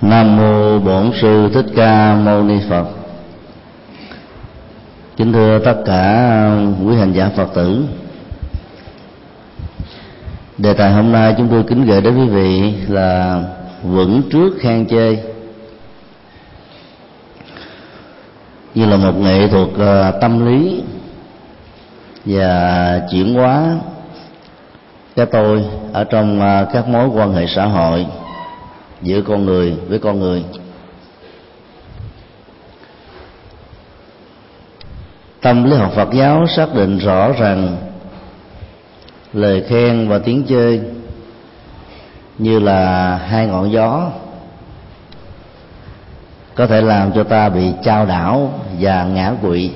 nam mô bổn sư thích ca mâu ni phật. Kính thưa tất cả quý hành giả phật tử. Đề tài hôm nay chúng tôi kính gửi đến quý vị là vững trước khen chê. Như là một nghệ thuật à, tâm lý và chuyển hóa cái tôi ở trong à, các mối quan hệ xã hội giữa con người với con người. Tâm lý học phật giáo xác định rõ rằng lời khen và tiếng chơi như là hai ngọn gió, có thể làm cho ta bị trao đảo và ngã quỵ.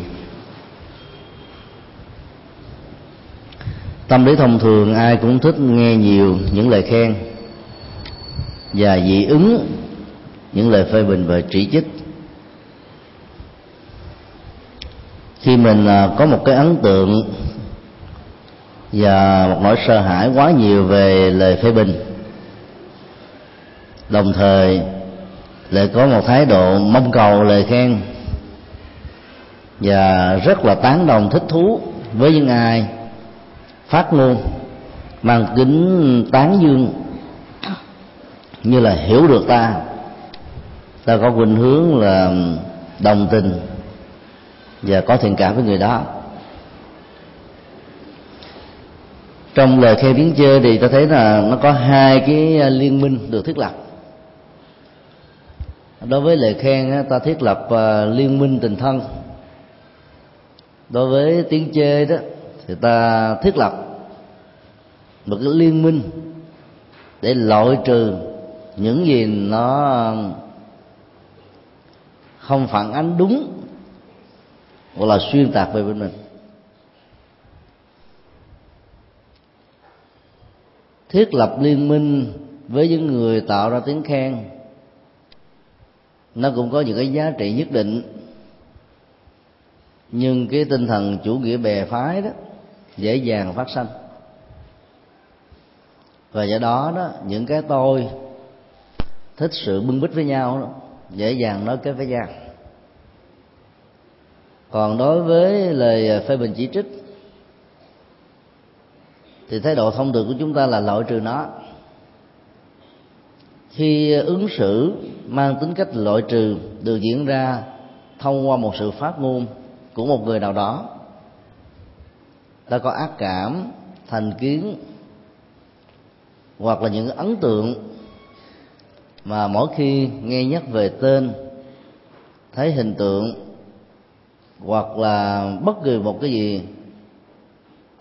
Tâm lý thông thường ai cũng thích nghe nhiều những lời khen và dị ứng những lời phê bình và chỉ trích. Khi mình à, có một cái ấn tượng và một nỗi sợ hãi quá nhiều về lời phê bình, đồng thời lại có một thái độ mong cầu, lời khen và rất là tán đồng, thích thú với những ai phát ngôn mang tính tán dương như là hiểu được ta. Ta có khuynh hướng là đồng tình và có thiện cảm với người đó. Trong lời khen tiếng chơi thì ta thấy là nó có hai cái liên minh được thiết lập. Đối với lời khen ta thiết lập à, liên minh tình thân. Đối với tiếng chê đó, thì ta thiết lập một cái liên minh để loại trừ những gì nó không phản ánh đúng hoặc là xuyên tạc về bên mình. Thiết lập liên minh với những người tạo ra tiếng khen, nó cũng có những cái giá trị nhất định. Nhưng cái tinh thần chủ nghĩa bè phái đó dễ dàng phát sinh và do đó đó, những cái tôi thích sự bưng bít với nhau đó, dễ dàng nói kết với nhau. Còn đối với lời à, phê bình chỉ trích thì thái độ thông thường của chúng ta là loại trừ nó. Khi ứng xử mang tính cách loại trừ được diễn ra thông qua một sự phát ngôn của một người nào đó ta có ác cảm thành kiến hoặc là những ấn tượng mà mỗi khi nghe nhắc về tên, thấy hình tượng, hoặc là bất kỳ một cái gì,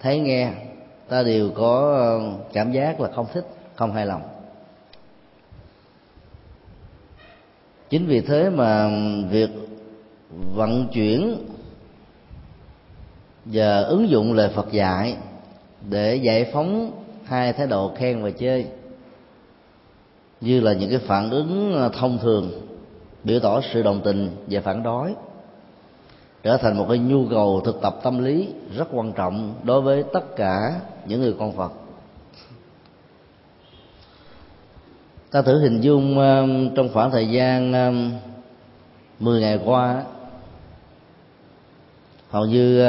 thấy nghe, ta đều có ờ, cảm giác là không thích, không hài lòng. Chính vì thế mà việc vận chuyển và ứng dụng lời phật dạy để giải phóng hai thái độ khen và chơi như là những cái phản ứng à, thông thường, biểu tỏ sự đồng tình và phản đối, trở thành một cái nhu cầu thực tập tâm lý rất quan trọng đối với tất cả những người con phật. Ta thử hình dung à, trong khoảng thời gian à, 10 ngày qua, hầu như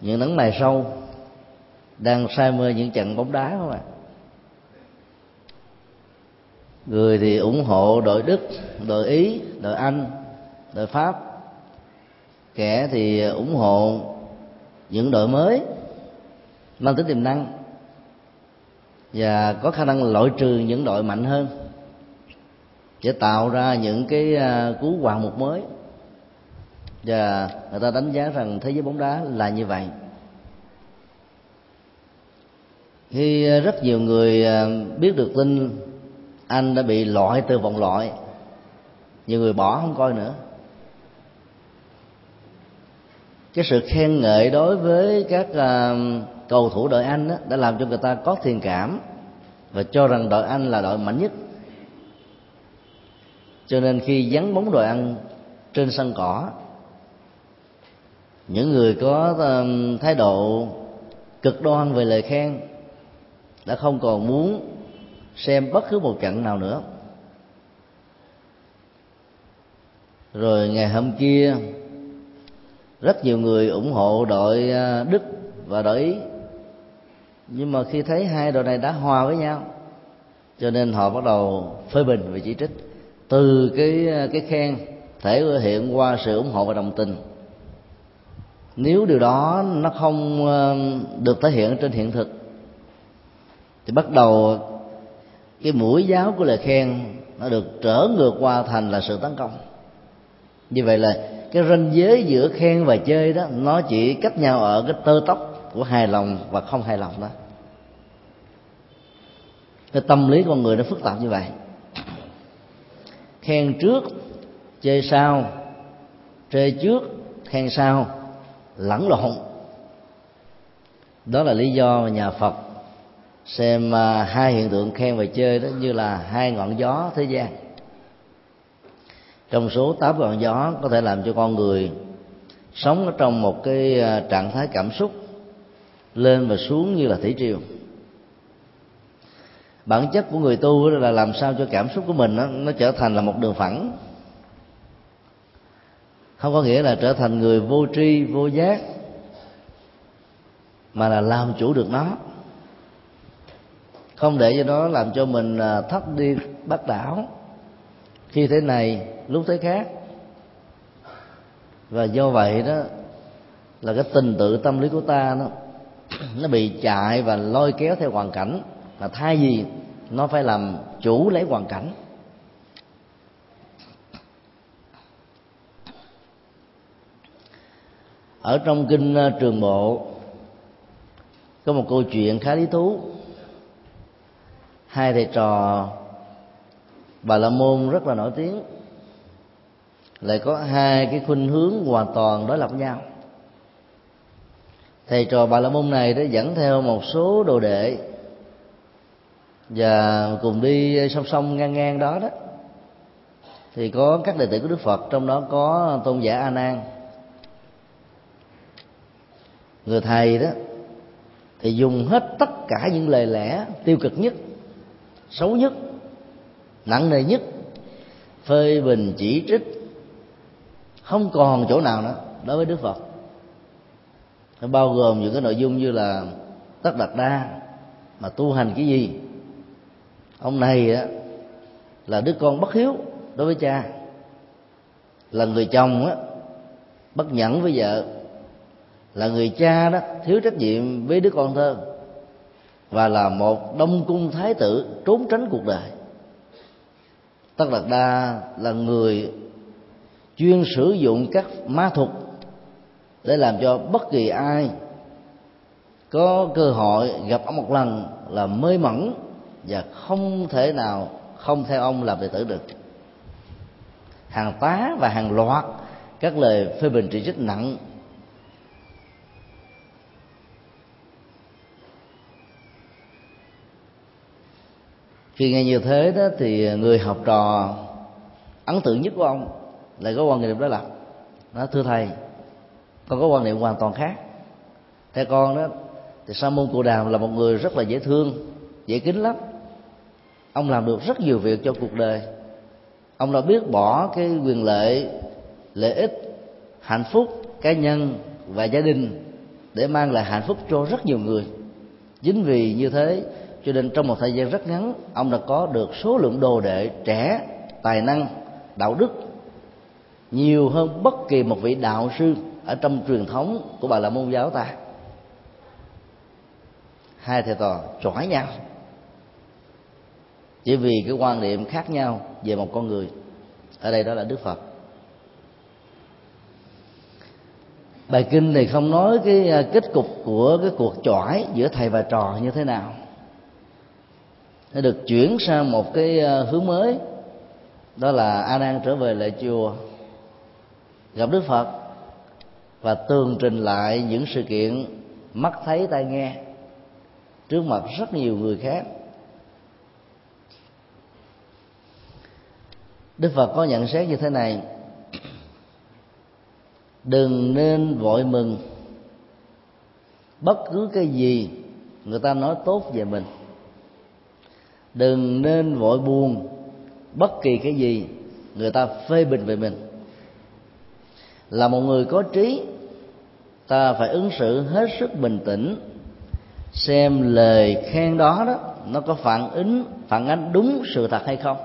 những nắng mày sâu đang say mê những trận bóng đá không ạ? Người thì ủng hộ đội đức, đội ý, đội anh, đội pháp. Kẻ thì ủng hộ những đội mới, mang tính tiềm năng. Và có khả năng loại trừ những đội mạnh hơn, để tạo ra những cái à, cú hoàng một mới. Và người ta đánh giá rằng thế giới bóng đá là như vậy. Khi à, rất nhiều người à, biết được tin anh đã bị loại từ vòng loại. Nhiều người bỏ không coi nữa. Cái sự khen ngợi đối với các uh, cầu thủ đội anh đó, đã làm cho người ta có thiện cảm và cho rằng đội anh là đội mạnh nhất. Cho nên khi vắng bóng đội anh trên sân cỏ những người có uh, thái độ cực đoan về lời khen đã không còn muốn xem bất cứ một trận nào nữa. Rồi ngày hôm kia, rất nhiều người ủng hộ đội à, đức và đội ý. Nhưng mà khi thấy hai đội này đã hòa với nhau, cho nên họ bắt đầu phê bình và chỉ trích. Từ cái à, cái khen thể hiện qua sự ủng hộ và đồng tình. Nếu điều đó nó không à, được thể hiện trên hiện thực, thì bắt đầu cái mũi giáo của lời khen nó được trở ngược qua thành là sự tấn công. Như vậy là cái ranh giới giữa khen và chơi đó, nó chỉ cách nhau ở cái tơ tóc của hài lòng và không hài lòng đó. Cái tâm lý con người nó phức tạp như vậy. Khen trước, chơi sau. Chơi trước, khen sau. Lẫn lộn. Đó là lý do mà nhà phật xem à, hai hiện tượng khen và chơi đó như là hai ngọn gió thế gian. Trong số tám ngọn gió có thể làm cho con người sống ở trong một cái à, trạng thái cảm xúc lên và xuống như là thủy triều. Bản chất của người tu là làm sao cho cảm xúc của mình nó, nó trở thành là một đường phẳng. Không có nghĩa là trở thành người vô tri vô giác mà là làm chủ được nó không để cho nó làm cho mình à, thất đi bắt đảo. Khi thế này lúc thế khác. Và do vậy đó là cái tình tự tâm lý của ta nó nó bị chạy và lôi kéo theo hoàn cảnh. Mà thay vì nó phải làm chủ lấy hoàn cảnh. Ở trong kinh à, trường bộ có một câu chuyện khá lý thú hai thầy trò, bà la môn rất là nổi tiếng. Lại có hai cái khuynh hướng hoàn toàn đối lập nhau. Thầy trò bà la môn này đã dẫn theo một số đồ đệ và cùng đi song song ngang ngang đó đó. Thì có các đệ tử của đức phật, trong đó có tôn giả a nan. Người thầy đó thì dùng hết tất cả những lời lẽ tiêu cực nhất xấu nhất, nặng nề nhất, phê bình chỉ trích, không còn chỗ nào nữa đối với đức phật. Nó bao gồm những cái nội dung như là tất đặt đa, mà tu hành cái gì. Ông này á, là đứa con bất hiếu đối với cha. Là người chồng á, bất nhẫn với vợ. Là người cha đó, thiếu trách nhiệm với đứa con thơ và là một đông cung thái tử trốn tránh cuộc đời. Tất đạt đa là người chuyên sử dụng các ma thuật để làm cho bất kỳ ai có cơ hội gặp ông một lần là mê mẩn và không thể nào không theo ông làm đệ tử được. Hàng tá và hàng loạt các lời phê bình chỉ trích nặng khi nghe như thế đó thì người học trò ấn tượng nhất của ông lại có quan niệm đó là, nó thưa thầy, con có quan niệm hoàn toàn khác. Theo con đó, thì sa môn Cụ đàm là một người rất là dễ thương, dễ kính lắm. Ông làm được rất nhiều việc cho cuộc đời. Ông đã biết bỏ cái quyền lợi lợi ích, hạnh phúc cá nhân và gia đình để mang lại hạnh phúc cho rất nhiều người. Chính vì như thế cho nên trong một thời gian rất ngắn, ông đã có được số lượng đồ đệ trẻ, tài năng, đạo đức nhiều hơn bất kỳ một vị đạo sư ở trong truyền thống của bà la môn giáo ta. Hai thầy trò chỏi nhau, chỉ vì cái quan niệm khác nhau về một con người. Ở đây đó là đức phật. Bài kinh này không nói cái à, kết cục của cái cuộc chỏi giữa thầy và trò như thế nào nó được chuyển sang một cái ờ, hướng mới. Đó là a nan trở về lại chùa, gặp đức phật và tường trình lại những sự kiện mắt thấy tai nghe trước mặt rất nhiều người khác. Đức phật có nhận xét như thế này. Đừng nên vội mừng. Bất cứ cái gì người ta nói tốt về mình đừng nên vội buồn. Bất kỳ cái gì, người ta phê bình về mình. Là một người có trí, ta phải ứng xử hết sức bình tĩnh. Xem lời khen đó đó, nó có phản ứng, phản ánh đúng sự thật hay không?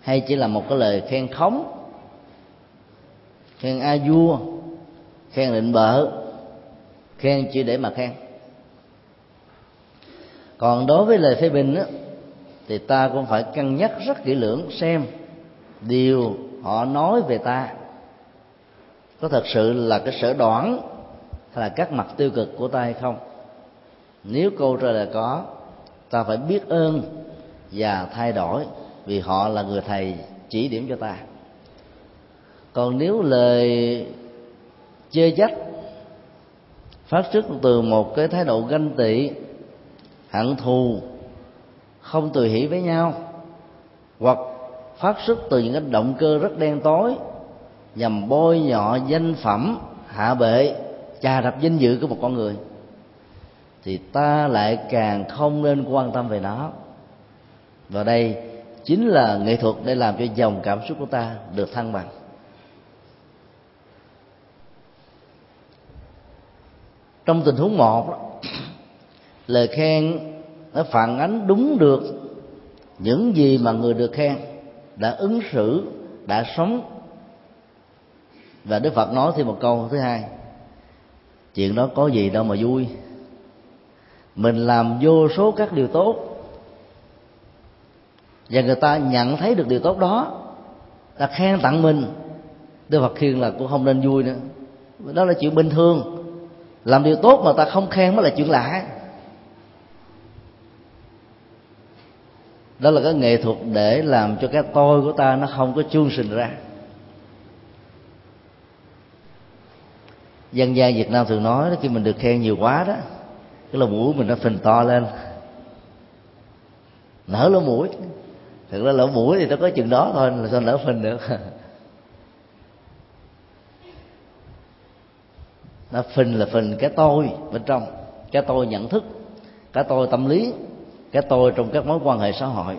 Hay chỉ là một cái lời khen khống, khen a vua, khen định bợ, khen chỉ để mà khen? Còn đối với lời phê bình á, thì ta cũng phải cân nhắc rất kỹ lưỡng xem điều họ nói về ta có thật sự là cái sở đoản hay là các mặt tiêu cực của ta hay không. Nếu câu trả lời có ta phải biết ơn và thay đổi vì họ là người thầy chỉ điểm cho ta. Còn nếu lời chê trách phát xuất từ một cái thái độ ganh tị hận thù, không từ hỷ với nhau, hoặc phát xuất từ những cái động cơ rất đen tối, nhằm bôi nhọ danh phẩm hạ bệ trà đập danh dự của một con người, thì ta lại càng không nên quan tâm về nó. Và đây chính là nghệ thuật để làm cho dòng cảm xúc của ta được thăng bằng. Trong tình huống một lời khen nó phản ánh đúng được những gì mà người được khen, đã ứng xử, đã sống. Và đức phật nói thêm một câu thứ hai, chuyện đó có gì đâu mà vui. Mình làm vô số các điều tốt và người ta nhận thấy được điều tốt đó, ta khen tặng mình. Đức phật khuyên là cũng không nên vui nữa. Đó là chuyện bình thường. Làm điều tốt mà ta không khen mới là chuyện lạ. Đó là cái nghệ thuật để làm cho cái tôi của ta nó không có chuông sinh ra. Dân gian việt nam thường nói khi mình được khen nhiều quá đó, cái lỗ mũi mình nó phình to lên. Nở lỗ mũi. Thực ra lỗ mũi thì nó có chừng đó thôi, là sao nở phình được? Nó phình là phình cái tôi bên trong, cái tôi nhận thức, cái tôi tâm lý cái tôi trong các mối quan hệ xã hội.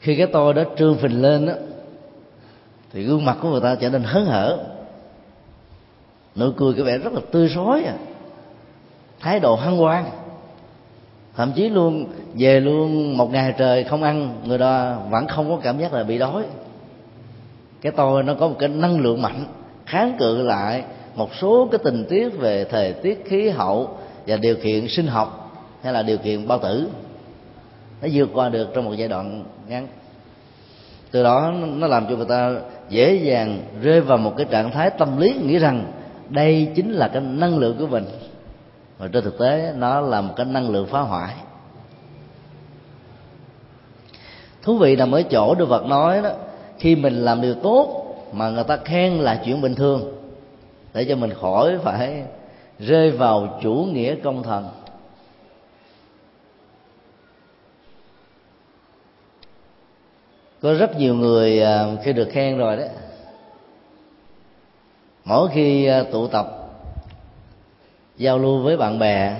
Khi cái tôi đó trương phình lên đó, thì gương mặt của người ta trở nên hớn hở. Nụ cười cái vẻ rất là tươi rói à. Thái độ hăng hoan. Thậm chí luôn về luôn một ngày trời không ăn người ta vẫn không có cảm giác là bị đói. Cái tôi nó có một cái năng lượng mạnh kháng cự lại một số cái tình tiết về thời tiết khí hậu và điều kiện sinh học hay là điều kiện bao tử. Nó vượt qua được trong một giai đoạn ngắn. Từ đó, nó làm cho người ta dễ dàng rơi vào một cái trạng thái tâm lý nghĩ rằng đây chính là cái năng lượng của mình. Mà trên thực tế, nó là một cái năng lượng phá hoại. Thú vị nằm ở chỗ đức phật nói đó, khi mình làm điều tốt mà người ta khen là chuyện bình thường, để cho mình khỏi phải rơi vào chủ nghĩa công thần. Có rất nhiều người à, khi được khen rồi đấy mỗi khi à, tụ tập, giao lưu với bạn bè,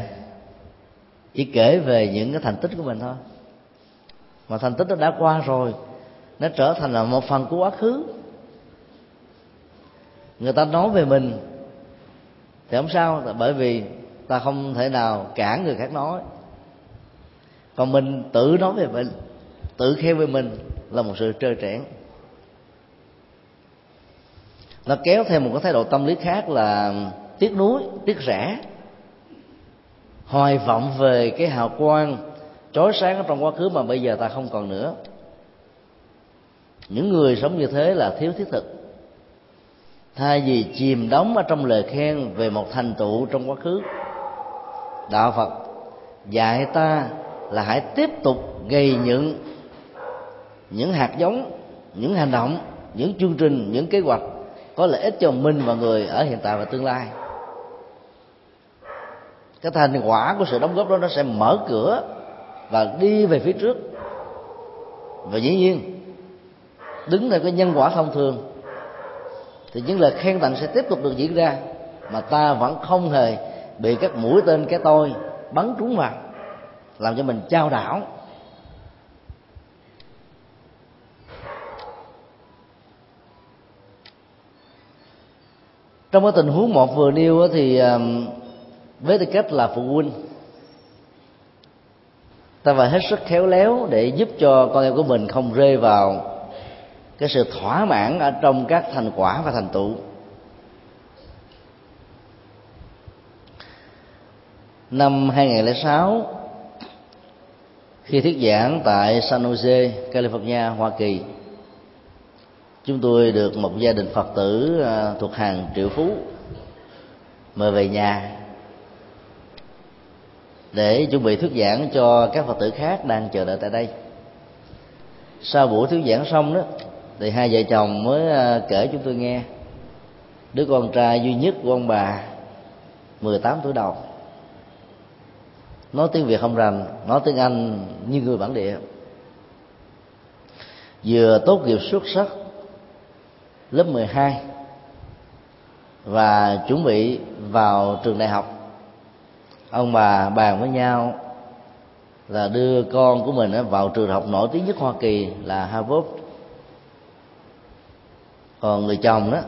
chỉ kể về những cái thành tích của mình thôi. Mà thành tích nó đã qua rồi, nó trở thành là một phần của quá khứ. Người ta nói về mình, thì không sao bởi vì ta không thể nào cản người khác nói. Còn mình tự nói về mình, tự khen về mình là một sự trơ trẽn. Nó kéo theo một cái thái độ tâm lý khác là tiếc nuối, tiếc rẻ, hoài vọng về cái hào quang chói sáng ở trong quá khứ mà bây giờ ta không còn nữa. Những người sống như thế là thiếu thiết thực. Thay vì chìm đắm ở trong lời khen về một thành tựu trong quá khứ, đạo phật dạy ta là hãy tiếp tục gây những những hạt giống, những hành động, những chương trình, những kế hoạch có lợi ích cho mình và người ở hiện tại và tương lai. Cái thành quả của sự đóng góp đó nó sẽ mở cửa và đi về phía trước. Và dĩ nhiên, đứng theo cái nhân quả thông thường, thì những lời khen tặng sẽ tiếp tục được diễn ra mà ta vẫn không hề bị các mũi tên cái tôi bắn trúng vào, làm cho mình trao đảo trong cái tình huống một vừa nêu thì với tư cách là phụ huynh ta phải hết sức khéo léo để giúp cho con em của mình không rơi vào cái sự thỏa mãn ở trong các thành quả và thành tựu. Năm 2006 khi thuyết giảng tại San Jose, California, Hoa Kỳ chúng tôi được một gia đình Phật tử à, thuộc hàng triệu phú, mời về nhà để chuẩn bị thuyết giảng cho các Phật tử khác đang chờ đợi tại đây. Sau buổi thuyết giảng xong đó, thì hai vợ chồng mới à, kể chúng tôi nghe. Đứa con trai duy nhất của ông bà 18 tuổi đầu. Nói tiếng việt không rành, nói tiếng anh như người bản địa. Vừa tốt nghiệp xuất sắc lớp 12 và chuẩn bị vào trường đại học. Ông bà bàn với nhau là đưa con của mình vào trường học nổi tiếng nhất Hoa Kỳ là Harvard. Còn người chồng đó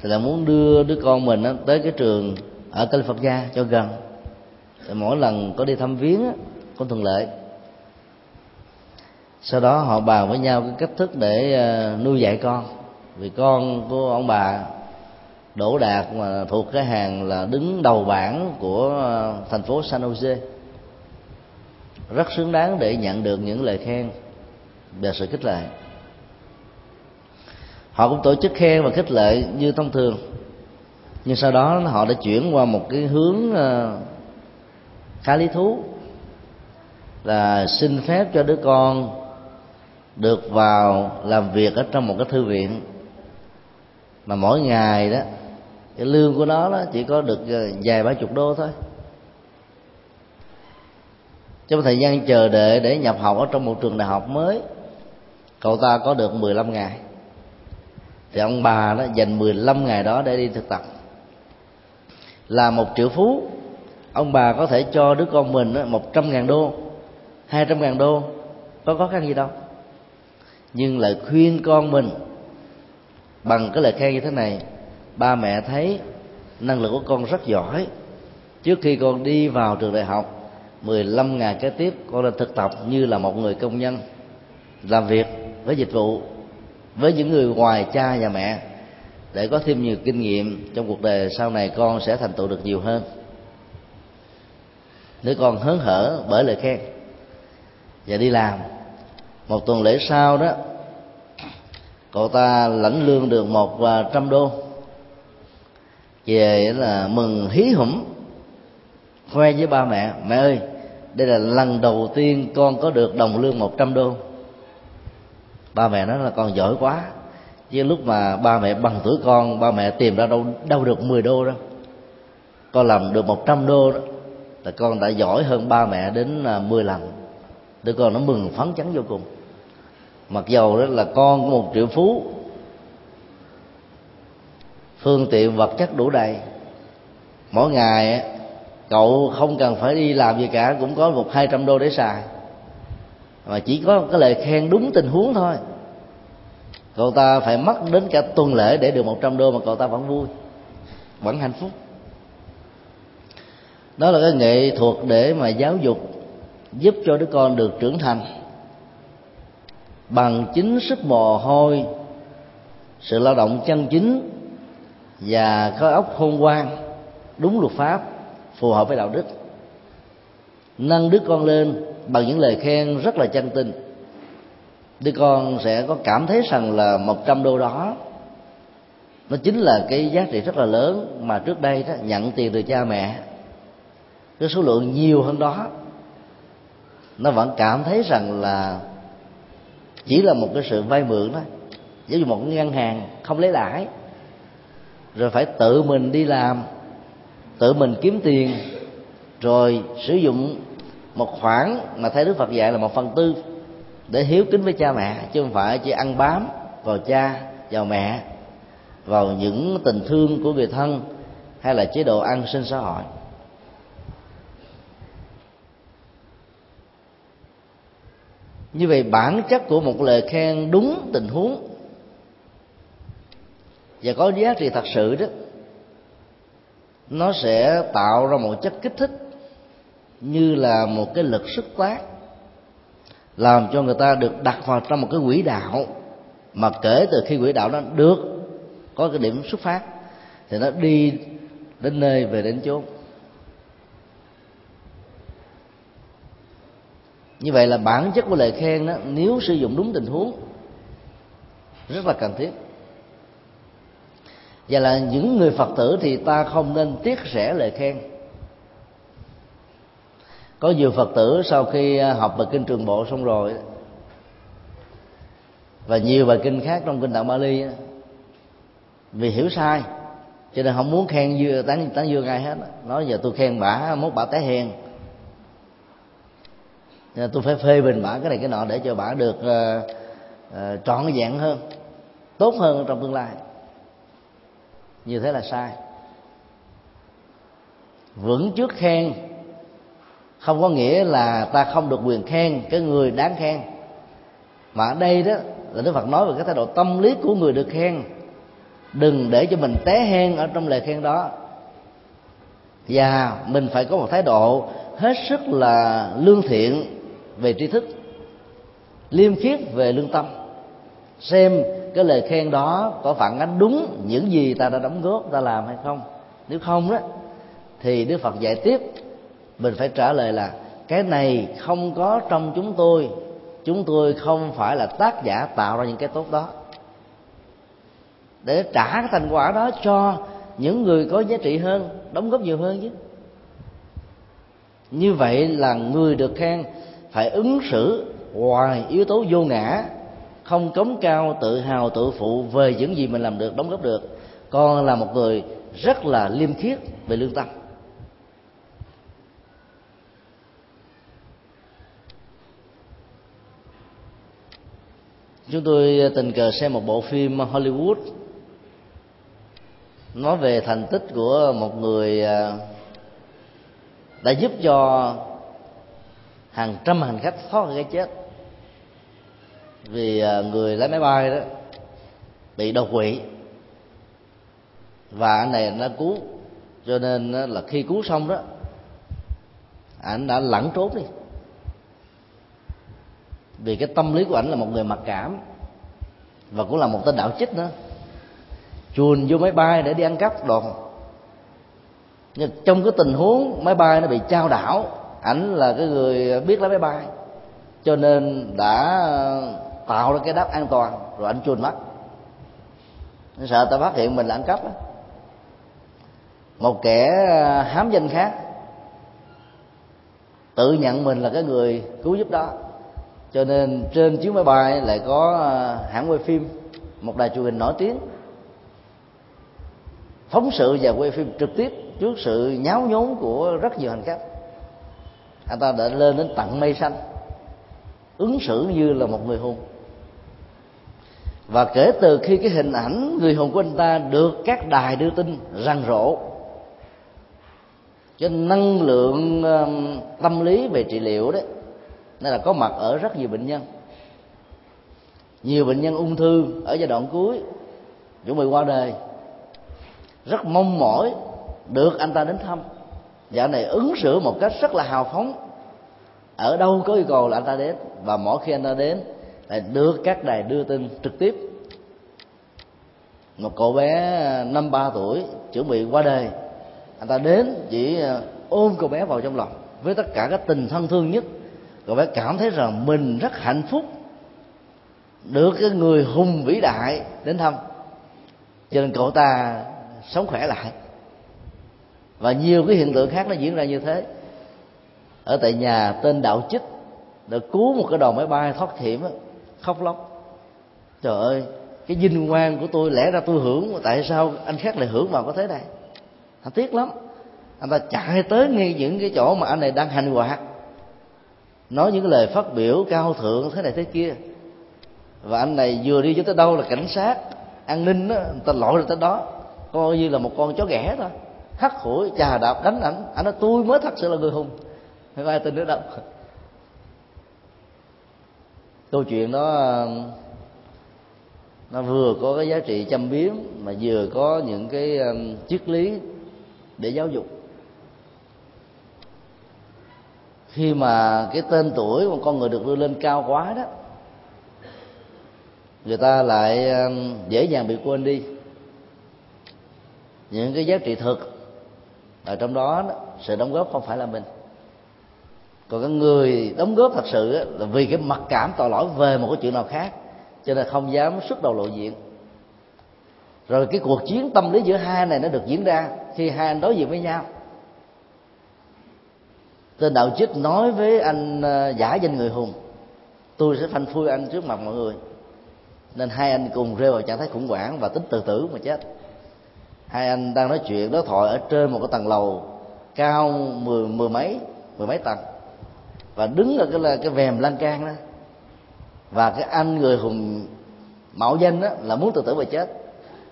thì là muốn đưa đứa con mình tới cái trường ở California cho gần. Thì mỗi lần có đi thăm viếng á, có thuận lợi. Sau đó họ bàn với nhau cái cách thức để ờ, nuôi dạy con vì con của ông bà đỗ đạt mà thuộc cái hàng là đứng đầu bảng của ờ, thành phố San Jose. Rất xứng đáng để nhận được những lời khen về sự khích lệ. Họ cũng tổ chức khen và khích lệ như thông thường. Nhưng sau đó họ đã chuyển qua một cái hướng ờ, khá lý thú là xin phép cho đứa con được vào làm việc ở trong một cái thư viện mà mỗi ngày đó, cái lương của nó đó chỉ có được ờ, vài ba chục đô thôi. Trong thời gian chờ đợi để nhập học ở trong một trường đại học mới, cậu ta có được 15 ngày. Thì ông bà đó dành 15 ngày đó để đi thực tập. Là một triệu phú, ông bà có thể cho đứa con mình một trăm ngàn đô, hai trăm ngàn đô, có khó khăn gì đâu. Nhưng lại khuyên con mình bằng cái lời khen như thế này, ba mẹ thấy năng lực của con rất giỏi. Trước khi con đi vào trường đại học 15 ngày kế tiếp, con đã thực tập như là một người công nhân, làm việc với dịch vụ, với những người ngoài cha và mẹ, để có thêm nhiều kinh nghiệm trong cuộc đời sau này con sẽ thành tựu được nhiều hơn. Đứa con hớn hở bởi lời khen. Và đi làm. Một tuần lễ sau đó cậu ta lãnh lương được một à, trăm đô. Về là mừng hí hủng khoe với ba mẹ mẹ ơi, đây là lần đầu tiên con có được đồng lương một trăm đô. Ba mẹ nói là con giỏi quá. Chứ lúc mà ba mẹ bằng tuổi con, ba mẹ tìm ra đâu đâu được 10 đô đâu. Con làm được một trăm đô đó, là con đã giỏi hơn ba mẹ đến à, 10 lần. Đứa con nó mừng phấn chấn vô cùng mặc dầu đó là con của một triệu phú. Phương tiện vật chất đủ đầy. Mỗi ngày cậu không cần phải đi làm gì cả, cũng có một hai trăm đô để xài. Mà chỉ có cái lời khen đúng tình huống thôi. Cậu ta phải mất đến cả tuần lễ để được một trăm đô mà cậu ta vẫn vui, vẫn hạnh phúc. Đó là cái nghệ thuật để mà giáo dục, giúp cho đứa con được trưởng thành bằng chính sức mồ hôi, sự lao động chân chính và có óc khôn ngoan, đúng luật pháp, phù hợp với đạo đức. Nâng đứa con lên bằng những lời khen rất là chân tình. Đứa con sẽ có cảm thấy rằng là một trăm đô đó, nó chính là cái giá trị rất là lớn mà trước đây đó nhận tiền từ cha mẹ. Cái số lượng nhiều hơn đó, nó vẫn cảm thấy rằng là chỉ là một cái sự vay mượn đó. Giống như một cái ngân hàng không lấy lãi. Rồi phải tự mình đi làm, tự mình kiếm tiền, rồi sử dụng một khoản mà thấy đức phật dạy là một phần tư để hiếu kính với cha mẹ, chứ không phải chỉ ăn bám vào cha, vào mẹ, vào những tình thương của người thân hay là chế độ ăn sinh xã hội. Như vậy bản chất của một lời khen đúng tình huống. Và có giá trị thật sự đó, nó sẽ tạo ra một chất kích thích như là một cái lực sức tác làm cho người ta được đặt vào trong một cái quỹ đạo. Mà kể từ khi quỹ đạo đó được có cái điểm xuất phát, thì nó đi đến nơi về đến chốn. Như vậy là bản chất của lời khen đó, nếu sử dụng đúng tình huống, rất là cần thiết. Và là những người phật tử thì ta không nên tiếc rẻ lời khen. Có nhiều phật tử sau khi à, học bài kinh trường bộ xong rồi, và nhiều bài kinh khác trong kinh tạng Bali vì hiểu sai, cho nên không muốn khen dưa, tán tán dương ai hết nói giờ tôi khen bả, mốt bả té hèn nên tôi phải phê bình bả cái này cái nọ để cho bả được uh, uh, trọn vẹn hơn tốt hơn trong tương lai. Như thế là sai. Vững trước khen không có nghĩa là ta không được quyền khen cái người đáng khen. Mà ở đây đó là đức phật nói về cái thái độ tâm lý của người được khen. Đừng để cho mình té hen ở trong lời khen đó. Và mình phải có một thái độ hết sức là lương thiện về tri thức, liêm khiết về lương tâm, xem cái lời khen đó có phản ánh đúng những gì ta đã đóng góp, ta làm hay không. Nếu không đó thì đức phật dạy tiếp, mình phải trả lời là, cái này không có trong chúng tôi chúng tôi không phải là tác giả tạo ra những cái tốt đó. Để trả cái thành quả đó cho những người có giá trị hơn, đóng góp nhiều hơn chứ. Như vậy là người được khen phải ứng xử ngoài yếu tố vô ngã, không cống cao tự hào tự phụ về những gì mình làm được, đóng góp được. Còn là một người rất là liêm khiết về lương tâm. Chúng tôi tình cờ xem một bộ phim Hollywood nói về thành tích của một người à, đã giúp cho hàng trăm hành khách thoát khỏi cái chết. Vì à, người lái máy bay đó bị đột quỵ. Và anh này nó cứu, cho nên là khi cứu xong đó, anh đã lẩn trốn đi. Vì cái tâm lý của ảnh là một người mặc cảm và cũng là một tên đạo chích nữa. Chuồn vô máy bay để đi ăn cắp đồ. Nhưng trong cái tình huống máy bay nó bị trao đảo ảnh là cái người biết lái máy bay, cho nên đã tạo ra cái đáp an toàn, rồi ảnh chuồn mất sợ ta phát hiện mình là ăn cắp đó. một kẻ à, hám danh khác tự nhận mình là cái người cứu giúp đó, cho nên trên chiếc máy bay lại có à, hãng quay phim, một đài truyền hình nổi tiếng, phóng sự và quay phim trực tiếp trước sự nháo nhốn của rất nhiều hành khách anh ta đã lên đến tận mây xanh. Ứng xử như là một người hùng và kể từ khi cái hình ảnh người hùng của anh ta được các đài đưa tin răng rộ cho năng lượng um, tâm lý về trị liệu đấy, nên là có mặt ở rất nhiều bệnh nhân. Nhiều bệnh nhân ung thư ở giai đoạn cuối, chuẩn bị qua đời. Rất mong mỏi được anh ta đến thăm giả này ứng xử một cách rất là hào phóng. Ở đâu có yêu cầu là anh ta đến, và mỗi khi anh ta đến, lại được các đài đưa tin trực tiếp. Một cậu bé à, năm ba tuổi, chuẩn bị qua đời. Anh ta đến, chỉ à, ôm cậu bé vào trong lòng với tất cả các tình thân thương nhất. Cậu bé cảm thấy rằng mình rất hạnh phúc, được cái người hùng vĩ đại đến thăm. Cho nên cậu ta sống khỏe lại và nhiều cái hiện tượng khác nó diễn ra như thế. Ở tại nhà tên đạo chích đã cứu một cái đoàn máy bay thoát hiểm khóc lóc. Trời ơi cái vinh quang của tôi lẽ ra tôi hưởng tại sao anh khác lại hưởng vào có thế này? Anh tiếc lắm. Anh ta chạy tới ngay những cái chỗ mà anh này đang hành hoạt nói những cái lời phát biểu cao thượng thế này thế kia. Và anh này vừa đi tới đâu là cảnh sát an ninh đó, người ta lội ra tới đó. Coi như là một con chó ghẻ thôi hắt hủi chà đạp, đánh ảnh. Ảnh nói, tôi mới thật sự là người hùng. Không ai tin nữa đâu câu chuyện đó, nó vừa có cái giá trị châm biếm, mà vừa có những cái um, triết lý để giáo dục. Khi mà cái tên tuổi của con người được đưa lên cao quá đó, người ta lại um, dễ dàng bị quên đi. Những cái giá trị thực ở trong đó, sự đóng góp không phải là mình. Còn cái người đóng góp thật sự là vì cái mặc cảm tội lỗi về một cái chuyện nào khác cho nên không dám xuất đầu lộ diện. Rồi cái cuộc chiến tâm lý giữa hai này nó được diễn ra khi hai anh đối diện với nhau. Tên đạo chích nói với anh ờ, giả danh người hùng tôi sẽ phanh phui anh trước mặt mọi người. Nên hai anh cùng rơi vào trạng thái khủng hoảng và tính tự tử mà chết hai anh đang nói chuyện, đối thoại ở trên một cái tầng lầu, cao mười mười mấy mười mấy tầng. Và đứng ở cái là cái vèm lan can đó. Và cái anh người hùng mạo danh đó là muốn tự tử và chết.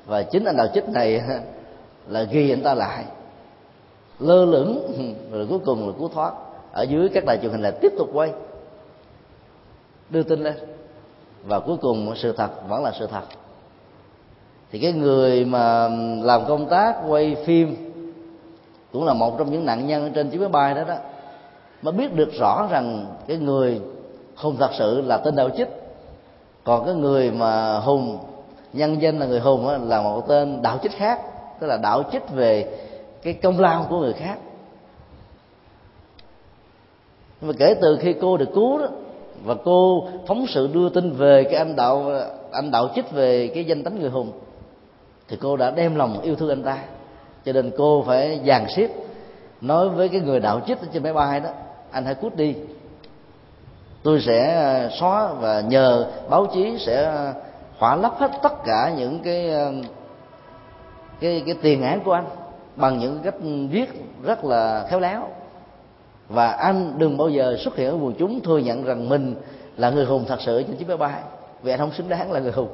Và chính anh đạo chích này là ghi anh ta lại. Lơ lửng, rồi cuối cùng là cứu thoát. Ở dưới các đài truyền hình là tiếp tục quay. Đưa tin lên. Và cuối cùng sự thật vẫn là sự thật thì cái người mà làm công tác quay phim cũng là một trong những nạn nhân trên chiếc máy bay đó đó. Mới biết được rõ rằng cái người hùng thật sự là tên đạo chích. Còn cái người mà hùng nhân danh là người hùng đó, là một tên đạo chích khác tức là đạo chích về cái công lao của người khác. Nhưng mà kể từ khi cô được cứu đó và cô phóng sự đưa tin về cái anh đạo anh đạo chích về cái danh tánh người hùng thì cô đã đem lòng yêu thương anh ta. Cho nên cô phải dàn xếp, nói với cái người đạo chích trên máy bay đó, anh hãy cút đi. Tôi sẽ ờ, xóa và nhờ báo chí sẽ ờ, hỏa lấp hết tất cả những cái ờ, cái cái tiền án của anh bằng những cách viết rất là khéo léo. Và anh đừng bao giờ xuất hiện ở quần chúng thừa nhận rằng mình là người hùng thật sự trên chiếc máy bay, vì anh không xứng đáng là người hùng.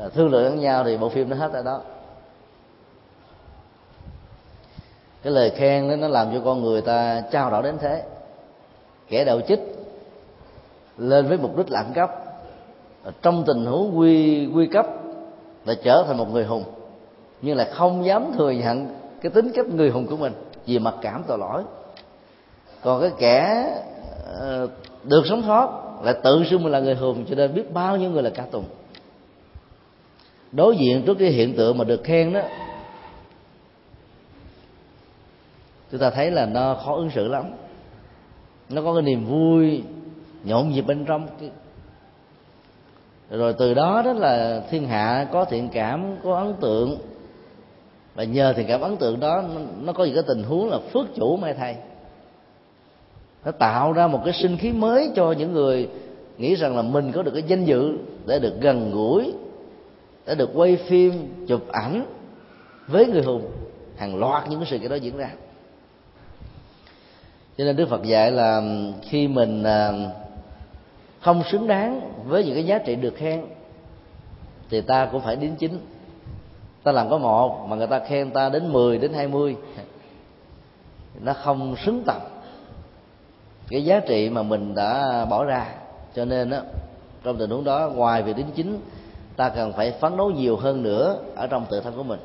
À, thương lượng với nhau thì bộ phim nó hết ở đó. Cái lời khen đó nó làm cho con người ta trao đảo đến thế. Kẻ đạo chích lên với mục đích lạm cấp. Trong tình huống quy quy cấp là trở thành một người hùng, nhưng là không dám thừa nhận cái tính cách người hùng của mình vì mặc cảm tội lỗi. Còn cái kẻ ờ, được sống sót lại tự xưng mình là người hùng, cho nên biết bao nhiêu người là ca tùng đối diện trước cái hiện tượng mà được khen đó, chúng ta thấy là nó khó ứng xử lắm. Nó có cái niềm vui nhộn nhịp bên trong. Rồi từ đó đó là thiên hạ có thiện cảm, có ấn tượng. Và nhờ thiện cảm ấn tượng đó, nó có những cái tình huống là phước chủ mai thầy nó tạo ra một cái sinh khí mới cho những người nghĩ rằng là mình có được cái danh dự để được gần gũi đã được quay phim, chụp ảnh với người hùng. Hàng loạt những cái sự kiện đó diễn ra. Cho nên đức phật dạy là khi mình không xứng đáng với những cái giá trị được khen, thì ta cũng phải đến chính. Ta làm có một mà người ta khen ta đến 10 đến 20 nó không xứng tầm cái giá trị mà mình đã bỏ ra. Cho nên á, trong tình huống đó, ngoài việc đính chính ta cần phải phấn đấu nhiều hơn nữa ở trong tự thân của mình.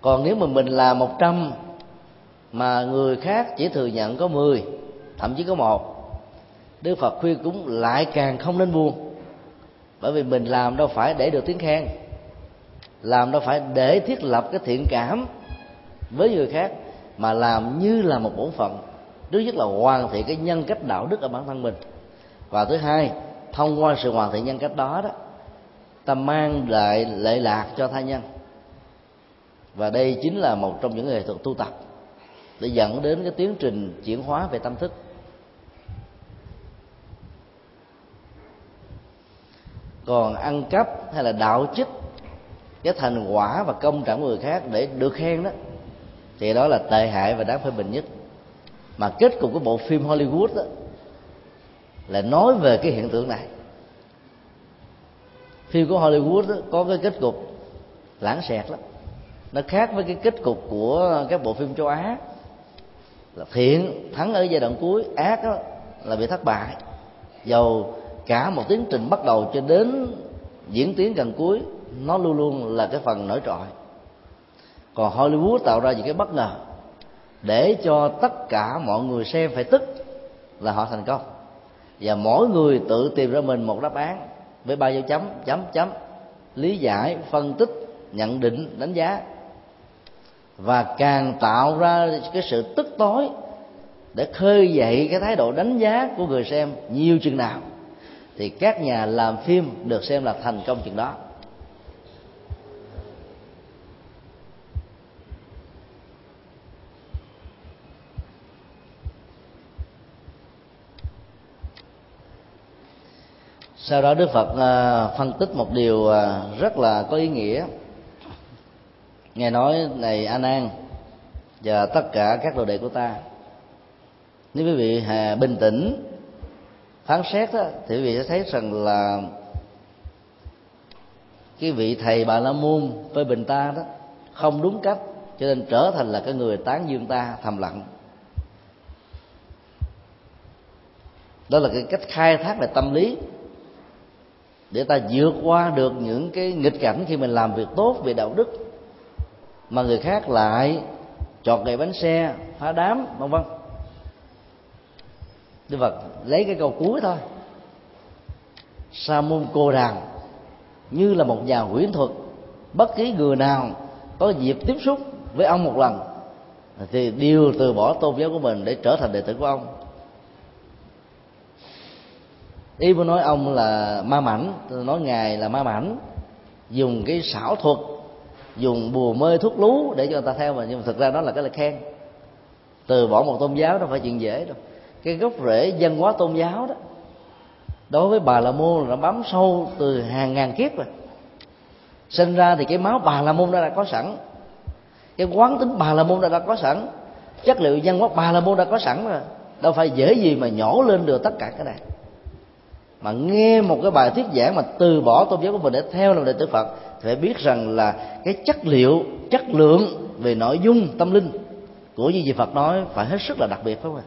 Còn nếu mà mình là một trăm mà người khác chỉ thừa nhận có 10 thậm chí có một Đức Phật khuyên cũng lại càng không nên buồn, bởi vì mình làm đâu phải để được tiếng khen làm đâu phải để thiết lập cái thiện cảm với người khác mà làm như là một bổn phận. Thứ nhất là hoàn thiện cái nhân cách đạo đức ở bản thân mình. Và thứ hai thông qua sự hoàn thiện nhân cách đó đó, ta mang lại lệ lạc cho tha nhân. Và đây chính là một trong những nghệ thuật tu tập để dẫn đến cái tiến trình chuyển hóa về tâm thức. Còn ăn cắp hay là đạo chức, cái thành quả và công trạng của người khác để được khen đó, thì đó là tệ hại và đáng phê bình nhất. Mà kết cục của bộ phim Hollywood đó là nói về cái hiện tượng này. Phim của Hollywood đó, có cái kết cục lãng xẹt lắm. Nó khác với cái kết cục của các bộ phim châu Á. Là thiện thắng ở giai đoạn cuối ác đó là bị thất bại. Dầu cả một tiến trình bắt đầu cho đến diễn tiến gần cuối nó luôn luôn là cái phần nổi trội. Còn hollywood tạo ra những cái bất ngờ để cho tất cả mọi người xem phải tức là họ thành công và mỗi người tự tìm ra mình một đáp án với ba dấu chấm chấm chấm. Lý giải, phân tích, nhận định, đánh giá. Và càng tạo ra cái sự tức tối để khơi dậy cái thái độ đánh giá của người xem nhiều chừng nào, thì các nhà làm phim được xem là thành công chừng đó. Sau đó đức phật à, phân tích một điều à, rất là có ý nghĩa. Ngài nói này a nan và tất cả các đồ đệ của ta nếu quý vị bình tĩnh phán xét đó, thì quý vị sẽ thấy rằng là cái vị thầy bà la môn với bình ta đó không đúng cách cho nên trở thành là cái người tán dương ta thầm lặng. Đó là cái cách khai thác về tâm lý để ta vượt qua được những cái nghịch cảnh khi mình làm việc tốt về đạo đức, mà người khác lại chọt gậy bánh xe, phá đám, vân vân. Đức Phật lấy cái câu cuối thôi. Sa môn cô đàn, như là một nhà huyễn thuật, bất kỳ người nào có dịp tiếp xúc với ông một lần, thì đều từ bỏ tôn giáo của mình để trở thành đệ tử của ông ý muốn nói ông là ma mảnh nói ngài là ma mảnh. Dùng cái xảo thuật dùng bùa mê thuốc lú để cho người ta theo mà nhưng mà thực ra đó là cái lời khen. Từ bỏ một tôn giáo đâu phải chuyện dễ đâu. Cái gốc rễ dân hóa tôn giáo đó đối với bà la môn là nó bám sâu từ hàng ngàn kiếp rồi. Sinh ra thì cái máu bà la môn đã, đã có sẵn cái quán tính bà la môn đã, đã có sẵn chất liệu dân hóa bà la môn đã có sẵn rồi. Đâu phải dễ gì mà nhổ lên được tất cả cái này mà nghe một cái bài thuyết giảng mà từ bỏ tôn giáo của mình để theo làm đệ tử Phật, thì phải biết rằng là cái chất liệu, chất lượng về nội dung, tâm linh của như gì Phật nói phải hết sức là đặc biệt phải không ạ?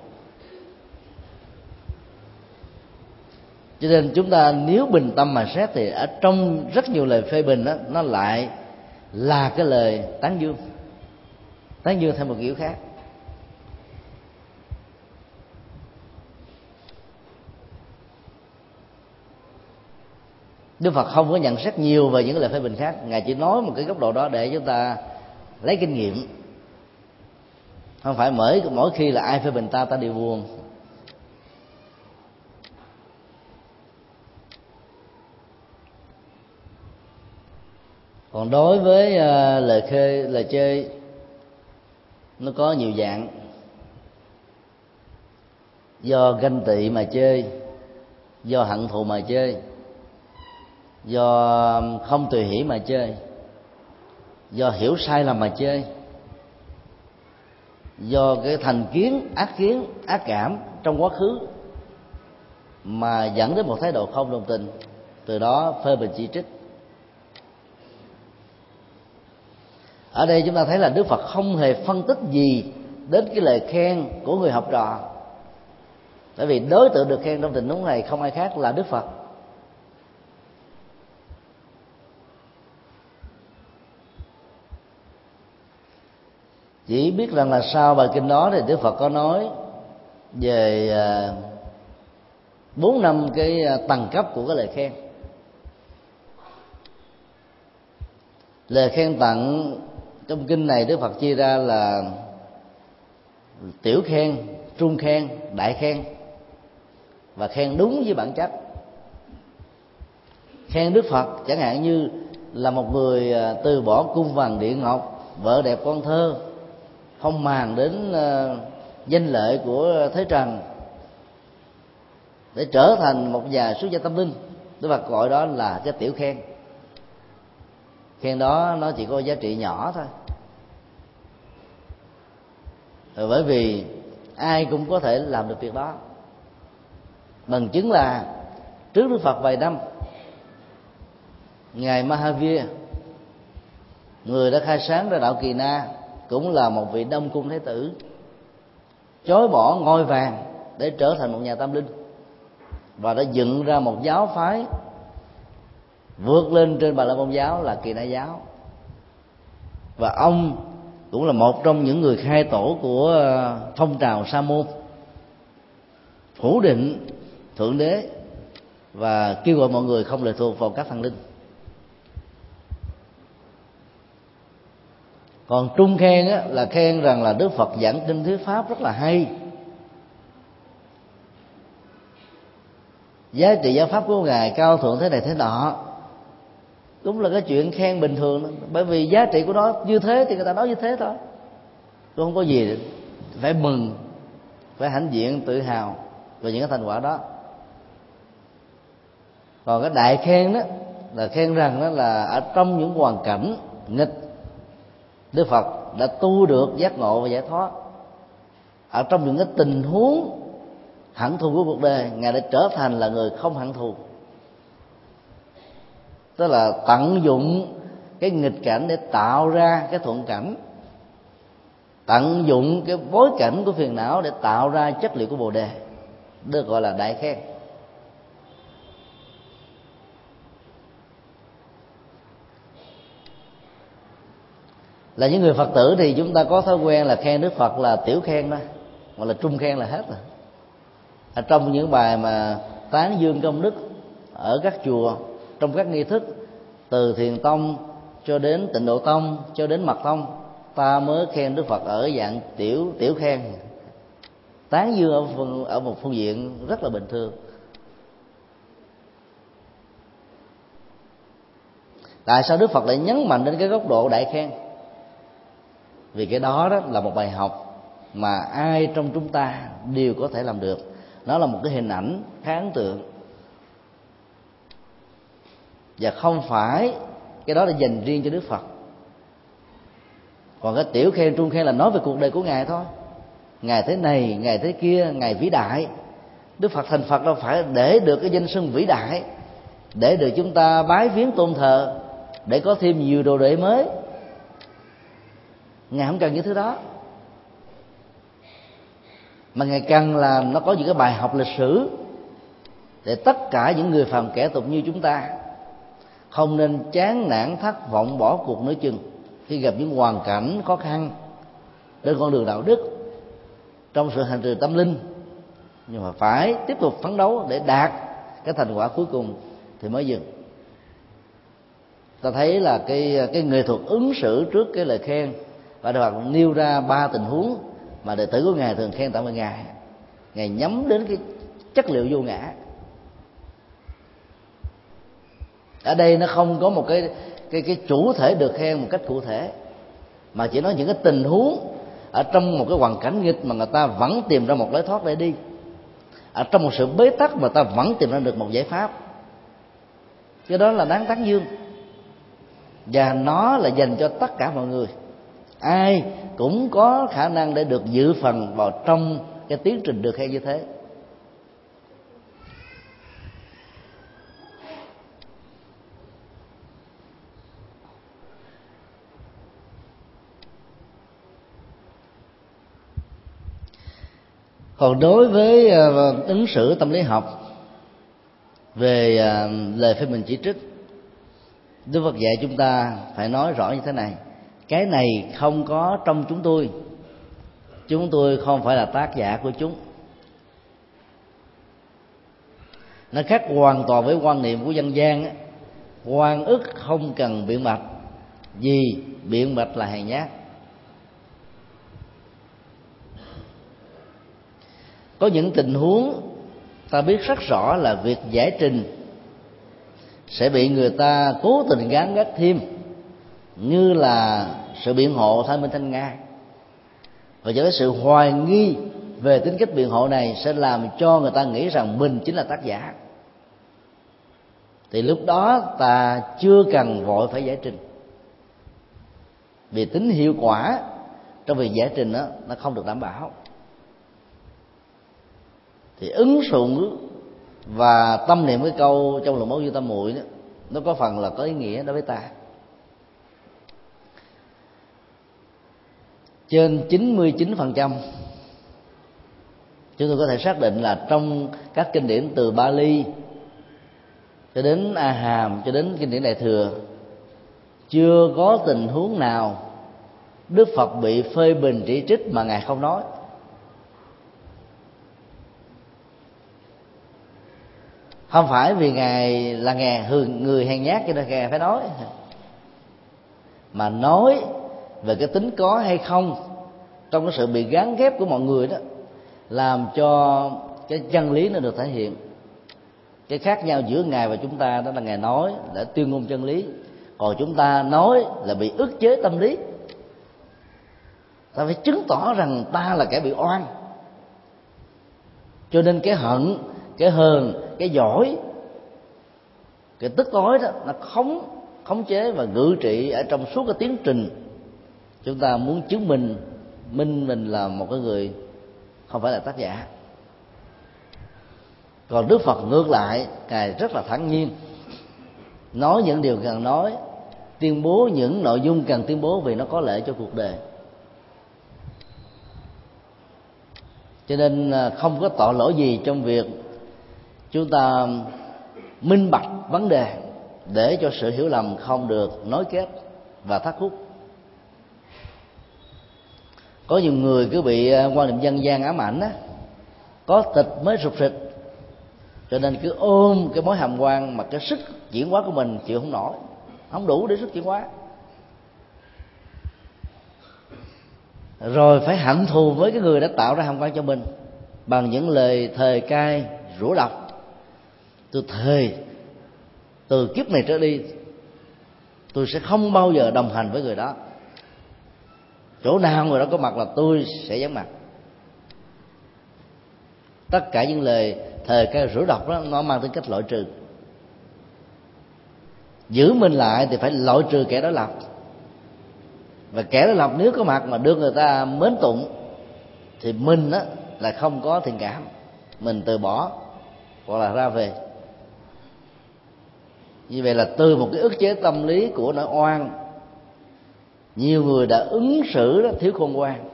Cho nên chúng ta nếu bình tâm mà xét thì ở trong rất nhiều lời phê bình đó, nó lại là cái lời tán dương. Tán dương theo một kiểu khác. Đức Phật không có nhận xét nhiều về những lời phê bình khác. Ngài chỉ nói một cái góc độ đó để chúng ta lấy kinh nghiệm. Không phải mỗi mỗi khi là ai phê bình ta ta đều buồn. Còn đối với uh, lời khê lời chơi nó có nhiều dạng. Do ganh tị mà chơi do hận thù mà chơi do không tùy hỷ mà chơi. Do hiểu sai lầm mà chơi. Do cái thành kiến, ác kiến, ác cảm trong quá khứ mà dẫn đến một thái độ không đồng tình, từ đó phê bình chỉ trích. Ở đây chúng ta thấy là đức phật không hề phân tích gì đến cái lời khen của người học trò. Bởi vì đối tượng được khen trong tình huống này không ai khác là đức phật. Chỉ biết rằng là sau bài kinh đó thì đức phật có nói về à, bốn năm cái à, tầng cấp của cái lời khen. Lời khen tặng trong kinh này đức phật chia ra là tiểu khen, trung khen, đại khen và khen đúng với bản chất. Khen đức phật chẳng hạn như là một người à, từ bỏ cung vàng điện ngọc, vợ đẹp con thơ không màng đến ờ, danh lợi của thế trần để trở thành một nhà xuất gia tâm linh. Đức phật gọi đó là cái tiểu khen. Khen đó nó chỉ có giá trị nhỏ thôi. Bởi vì ai cũng có thể làm được việc đó. Bằng chứng là trước đức phật vài năm, ngài mahavir, người đã khai sáng ra đạo kỳ na cũng là một vị đông cung thái tử, chối bỏ ngôi vàng để trở thành một nhà tâm linh, và đã dựng ra một giáo phái vượt lên trên bà la môn giáo là kỳ na giáo. Và ông cũng là một trong những người khai tổ của ờ, phong trào sa môn, phủ định thượng đế và kêu gọi mọi người không lệ thuộc vào các thần linh. Còn trung khen á, là khen rằng là đức phật giảng kinh thuyết pháp rất là hay. Giá trị giáo pháp của ngài cao thượng thế này thế nọ. Đúng là cái chuyện khen bình thường đó. bởi vì giá trị của nó như thế thì người ta nói như thế thôi. Tôi không có gì phải mừng phải hãnh diện tự hào về những cái thành quả đó. Còn cái đại khen đó là khen rằng đó là ở trong những hoàn cảnh nghịch đức phật đã tu được giác ngộ và giải thoát. Ở trong những cái tình huống hận thù của cuộc đời, ngài đã trở thành là người không hận thù. Tức là tận dụng cái nghịch cảnh để tạo ra cái thuận cảnh. Tận dụng cái bối cảnh của phiền não để tạo ra chất liệu của bồ đề, được gọi là đại khen. Là những người phật tử thì chúng ta có thói quen là khen đức phật là tiểu khen đó hoặc là trung khen là hết rồi. Ở trong những bài mà tán dương công đức ở các chùa trong các nghi thức từ thiền tông cho đến tịnh độ tông cho đến mật tông ta mới khen đức phật ở dạng tiểu tiểu khen. Tán dương ở, phần, ở một phương diện rất là bình thường. Tại sao đức phật lại nhấn mạnh đến cái góc độ đại khen? Vì cái đó đó là một bài học mà ai trong chúng ta đều có thể làm được. Nó là một cái hình ảnh khá ấn tượng. Và không phải cái đó là dành riêng cho đức phật. Còn cái tiểu khen, trung khen là nói về cuộc đời của ngài thôi. Ngài thế này, ngài thế kia, ngài vĩ đại. Đức phật thành phật đâu phải để được cái danh xưng vĩ đại, để được chúng ta bái viếng tôn thờ, để có thêm nhiều đồ đệ mới ngài không cần những thứ đó. Mà ngài cần là nó có những cái bài học lịch sử để tất cả những người phàm kẻ tục như chúng ta không nên chán nản, thất vọng, bỏ cuộc nửa chừng khi gặp những hoàn cảnh khó khăn trên con đường đạo đức trong sự hành trì tâm linh. Nhưng mà phải tiếp tục phấn đấu để đạt cái thành quả cuối cùng thì mới dừng. Ta thấy là cái cái nghệ thuật ứng xử trước cái lời khen và Đức Phật nêu ra ba tình huống mà đệ tử của ngài thường khen tặng về ngài ngài nhắm đến cái chất liệu vô ngã. Ở đây nó không có một cái cái cái chủ thể được khen một cách cụ thể, mà chỉ nói những cái tình huống ở trong một cái hoàn cảnh nghịch mà người ta vẫn tìm ra một lối thoát để đi. Ở trong một sự bế tắc mà ta vẫn tìm ra được một giải pháp. Cái đó là đáng tán dương. Và nó là dành cho tất cả mọi người ai cũng có khả năng để được dự phần vào trong cái tiến trình được khen như thế. Còn đối với à, ứng xử tâm lý học về à, lời phê bình chỉ trích, đức phật dạy chúng ta phải nói rõ như thế này cái này không có trong chúng tôi. Chúng tôi không phải là tác giả của chúng. Nó khác hoàn toàn với quan niệm của dân gian á. Quan ức không cần biện bạch vì biện bạch là hèn nhát. Có những tình huống ta biết rất rõ là việc giải trình sẽ bị người ta cố tình gán gắt thêm, như là sự biện hộ, thái minh thanh nga. Và cho cái sự hoài nghi về tính cách biện hộ này sẽ làm cho người ta nghĩ rằng mình chính là tác giả. Thì lúc đó ta chưa cần vội phải giải trình. Vì tính hiệu quả trong việc giải trình đó nó không được đảm bảo. Thì ứng dụng và tâm niệm cái câu trong lòng máu như tâm muội đó, nó có phần là có ý nghĩa đối với ta. Trên 99% chúng tôi có thể xác định là trong các kinh điển từ Bali cho đến a hàm cho đến kinh điển đại thừa, chưa có tình huống nào đức phật bị phê bình chỉ trích mà ngài không nói. Không phải vì ngài là ngài hường người hèn nhát cho nên ngài phải nói, mà nói về cái tính có hay không trong cái sự bị gắn ghép của mọi người đó, làm cho cái chân lý nó được thể hiện. Cái khác nhau giữa ngài và chúng ta đó là ngài nói để tuyên ngôn chân lý, còn chúng ta nói là bị ức chế tâm lý. Ta phải chứng tỏ rằng ta là kẻ bị oan. Cho nên cái hận, cái hờn, cái giỏi, cái tức tối đó nó khống khống chế và ngự trị ở trong suốt cái tiến trình chúng ta muốn chứng minh minh mình là một cái người không phải là tác giả. Còn đức phật ngược lại, ngài rất là thản nhiên, nói những điều cần nói, tuyên bố những nội dung cần tuyên bố vì nó có lợi cho cuộc đời. Cho nên à, không có tội lỗi gì trong việc chúng ta minh bạch vấn đề để cho sự hiểu lầm không được nối kết và thắt khúc có nhiều người cứ bị à, quan niệm dân gian ám ảnh á, có tịch mới sụp sịch cho nên cứ ôm cái mối hàm quan mà cái sức chuyển hóa của mình chịu không nổi, không đủ để sức chuyển hóa. Rồi phải hận thù với cái người đã tạo ra hàm quan cho mình bằng những lời thề cai rủa độc. Tôi thề, từ kiếp này trở đi, tôi sẽ không bao giờ đồng hành với người đó chỗ nào người đó có mặt là tôi sẽ vắng mặt. Tất cả những lời thề cái rủi độc đó, nó mang tính cách loại trừ. Giữ mình lại thì phải loại trừ kẻ đó lập. Và kẻ đó lập nếu có mặt mà đưa người ta mến tụng, thì mình á, là không có thiện cảm. Mình từ bỏ, hoặc là ra về. Như vậy là từ một cái ức chế tâm lý của nỗi oan nhiều người đã ứng xử đó, thiếu khôn ngoan.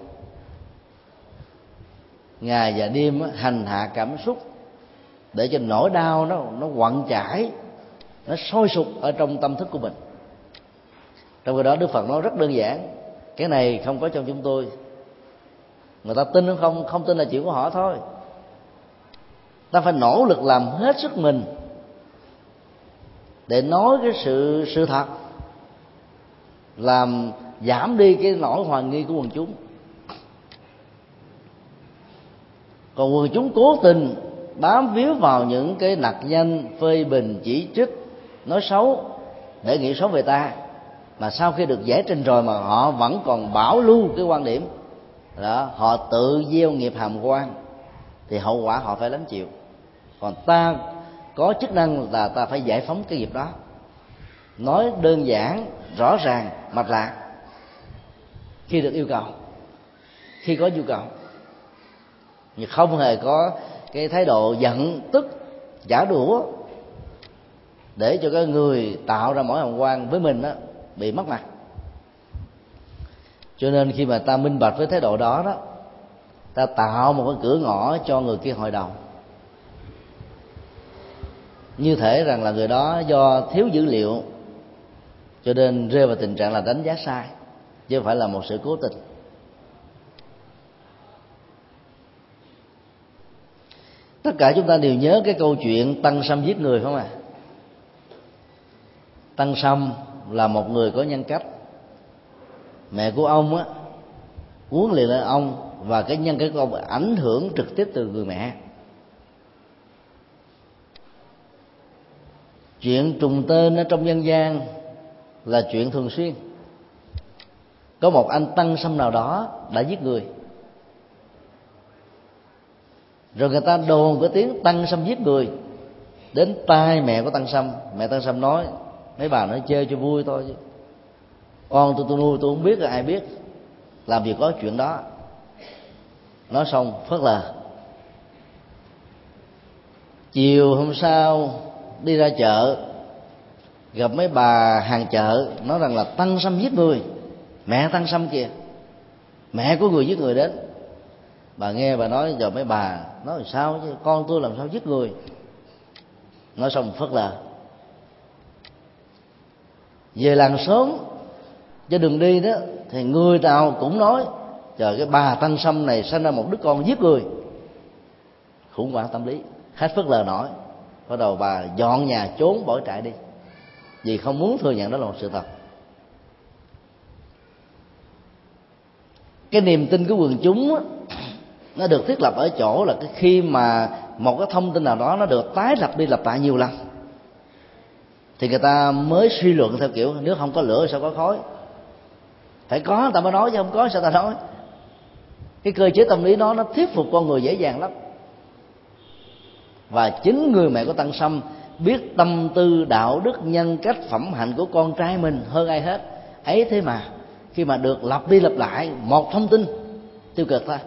Ngày và đêm hành hạ cảm xúc để cho nỗi đau nó nó quặn chảy, nó sôi sục ở trong tâm thức của mình. Trong cái đó, đức phật nói rất đơn giản, cái này không có trong chúng tôi. Người ta tin hay không? Không tin là chuyện của họ thôi. Ta phải nỗ lực làm hết sức mình để nói cái sự sự thật, làm giảm đi cái nỗi hoài nghi của quần chúng. Còn quần chúng cố tình bám víu vào những cái nặc danh phê bình chỉ trích, nói xấu để nghĩ xấu về ta. Mà sau khi được giải trình rồi mà họ vẫn còn bảo lưu cái quan điểm đó, họ tự gieo nghiệp hàm quan, thì hậu quả họ phải lãnh chịu. Còn ta có chức năng là ta phải giải phóng cái nghiệp đó. Nói đơn giản, rõ ràng, mạch lạc khi được yêu cầu. Khi có nhu cầu. Nhưng không hề có cái thái độ giận tức giả đũa để cho cái người tạo ra mỗi hồng quan với mình đó, bị mất mặt. Cho nên khi mà ta minh bạch với thái độ đó đó ta tạo một cái cửa ngõ cho người kia hội đồng như thể rằng là người đó do thiếu dữ liệu cho nên rơi vào tình trạng là đánh giá sai chứ không phải là một sự cố tình. Tất cả chúng ta đều nhớ cái câu chuyện tăng sâm giết người không à tăng sâm là một người có nhân cách. Mẹ của ông á huấn luyện lên ông và cái nhân cách của ông ảnh hưởng trực tiếp từ người mẹ. Chuyện trùng tên ở trong dân gian là chuyện thường xuyên có một anh tăng sâm nào đó đã giết người. Rồi người ta đồn cái tiếng tăng sâm giết người. Đến tai mẹ của tăng sâm, mẹ tăng sâm nói, mấy bà nói chơi cho vui thôi chứ. Con tôi tôi nuôi, tôi không biết là ai biết làm gì có chuyện đó. Nói xong, phớt lờ. Chiều hôm sau, đi ra chợ, gặp mấy bà hàng chợ, nói rằng là tăng sâm giết người mẹ tăng sâm kìa. Mẹ của người giết người đến. Bà nghe bà nói, giờ mấy bà nói sao chứ? Con tôi làm sao giết người? Nói xong phất lờ về làng sớm cho đường đi đó. Thì người nào cũng nói, chờ cái bà tăng sâm này sinh ra một đứa con giết người. Khủng hoảng tâm lý. Hết phất lờ nổi bắt đầu bà dọn nhà trốn bỏ trại đi. Vì không muốn thừa nhận đó là một sự thật. Cái niềm tin của quần chúng nó được thiết lập ở chỗ là cái khi mà một cái thông tin nào đó nó được tái lập đi lặp lại nhiều lần, thì người ta mới suy luận theo kiểu nếu không có lửa sao có khói? Phải có, người ta mới nói chứ không có sao ta nói? Cái cơ chế tâm lý đó nó thuyết phục con người dễ dàng lắm. Và chính người mẹ của tăng sâm biết tâm tư, đạo đức, nhân cách, phẩm hạnh của con trai mình hơn ai hết. Ấy thế mà khi mà được lặp đi lặp lại một thông tin, tiêu cực thôi.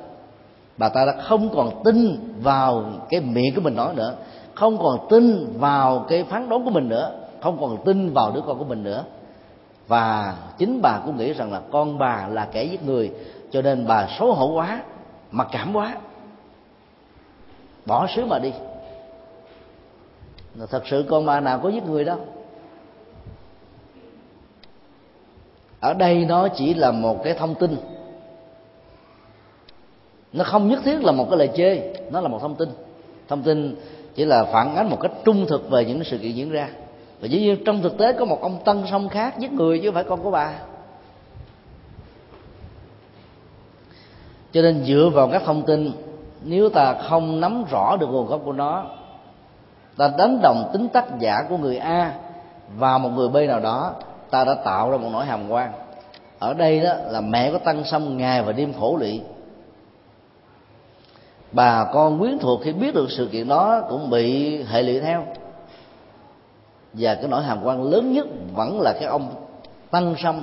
Bà ta đã không còn tin vào cái miệng của mình nói nữa, không còn tin vào cái phán đoán của mình nữa, không còn tin vào đứa con của mình nữa. Và chính bà cũng nghĩ rằng là con bà là kẻ giết người, cho nên bà xấu hổ quá, mặc cảm quá. Bỏ xứ mà đi. Thật sự con bà nào có giết người đâu. Ở đây nó chỉ là một cái thông tin. Nó không nhất thiết là một cái lời chê nó là một thông tin. Thông tin chỉ là phản ánh một cách trung thực về những sự kiện diễn ra. Và dĩ nhiên trong thực tế có một ông tân sông khác giết người chứ không phải con của bà. Cho nên dựa vào các thông tin, nếu ta không nắm rõ được nguồn gốc của nó, ta đánh đồng tính tác giả của người a và một người b nào đó ta đã tạo ra một nỗi hàm quan. Ở đây đó là mẹ có tăng xong ngày và đêm khổ lụy. Bà con quyến thuộc khi biết được sự kiện đó cũng bị hệ lụy theo. Và cái nỗi hàm quan lớn nhất vẫn là cái ông tăng sâm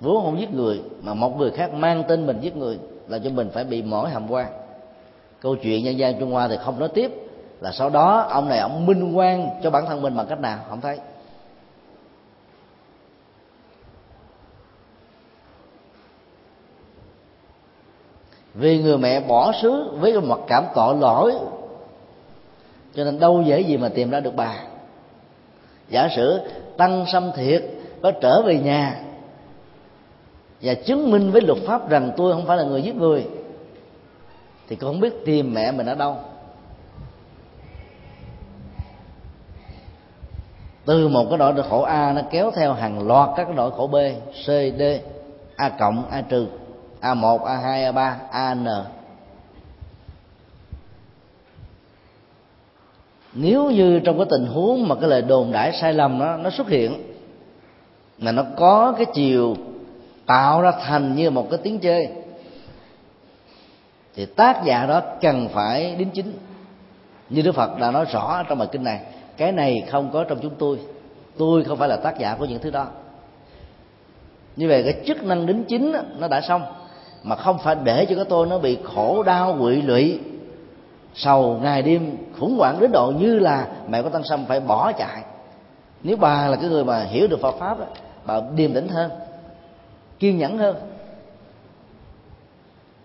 vốn không giết người, mà một người khác mang tên mình giết người là cho mình phải bị mỏi hàm quan. Câu chuyện nhân gian trung hoa thì không nói tiếp là sau đó ông này ông minh quan cho bản thân mình bằng cách nào, không thấy. Vì người mẹ bỏ xứ với cái mặt cảm tội lỗi. Cho nên đâu dễ gì mà tìm ra được bà. Giả sử tăng xâm thiệt, có trở về nhà, và chứng minh với luật pháp rằng tôi không phải là người giết người, thì con không biết tìm mẹ mình ở đâu. Từ một cái nỗi khổ a nó kéo theo hàng loạt các nỗi khổ b, c, d, a cộng, a trừ a 1 a 2 a 3 an nếu như trong cái tình huống mà cái lời đồn đại sai lầm nó nó xuất hiện, mà nó có cái chiều tạo ra thành như một cái tiếng chơi, thì tác giả đó cần phải đính chính. Như đức phật đã nói rõ trong bài kinh này, cái này không có trong chúng tôi tôi không phải là tác giả của những thứ đó. Như vậy cái chức năng đính chính nó đã xong mà không phải để cho cái tôi nó bị khổ đau quỵ lụy. Sầu ngày đêm khủng hoảng đến độ như là mẹ của tăng sâm phải bỏ chạy. Nếu bà là cái người mà hiểu được Phật pháp đó, bà điềm tĩnh hơn kiên nhẫn hơn.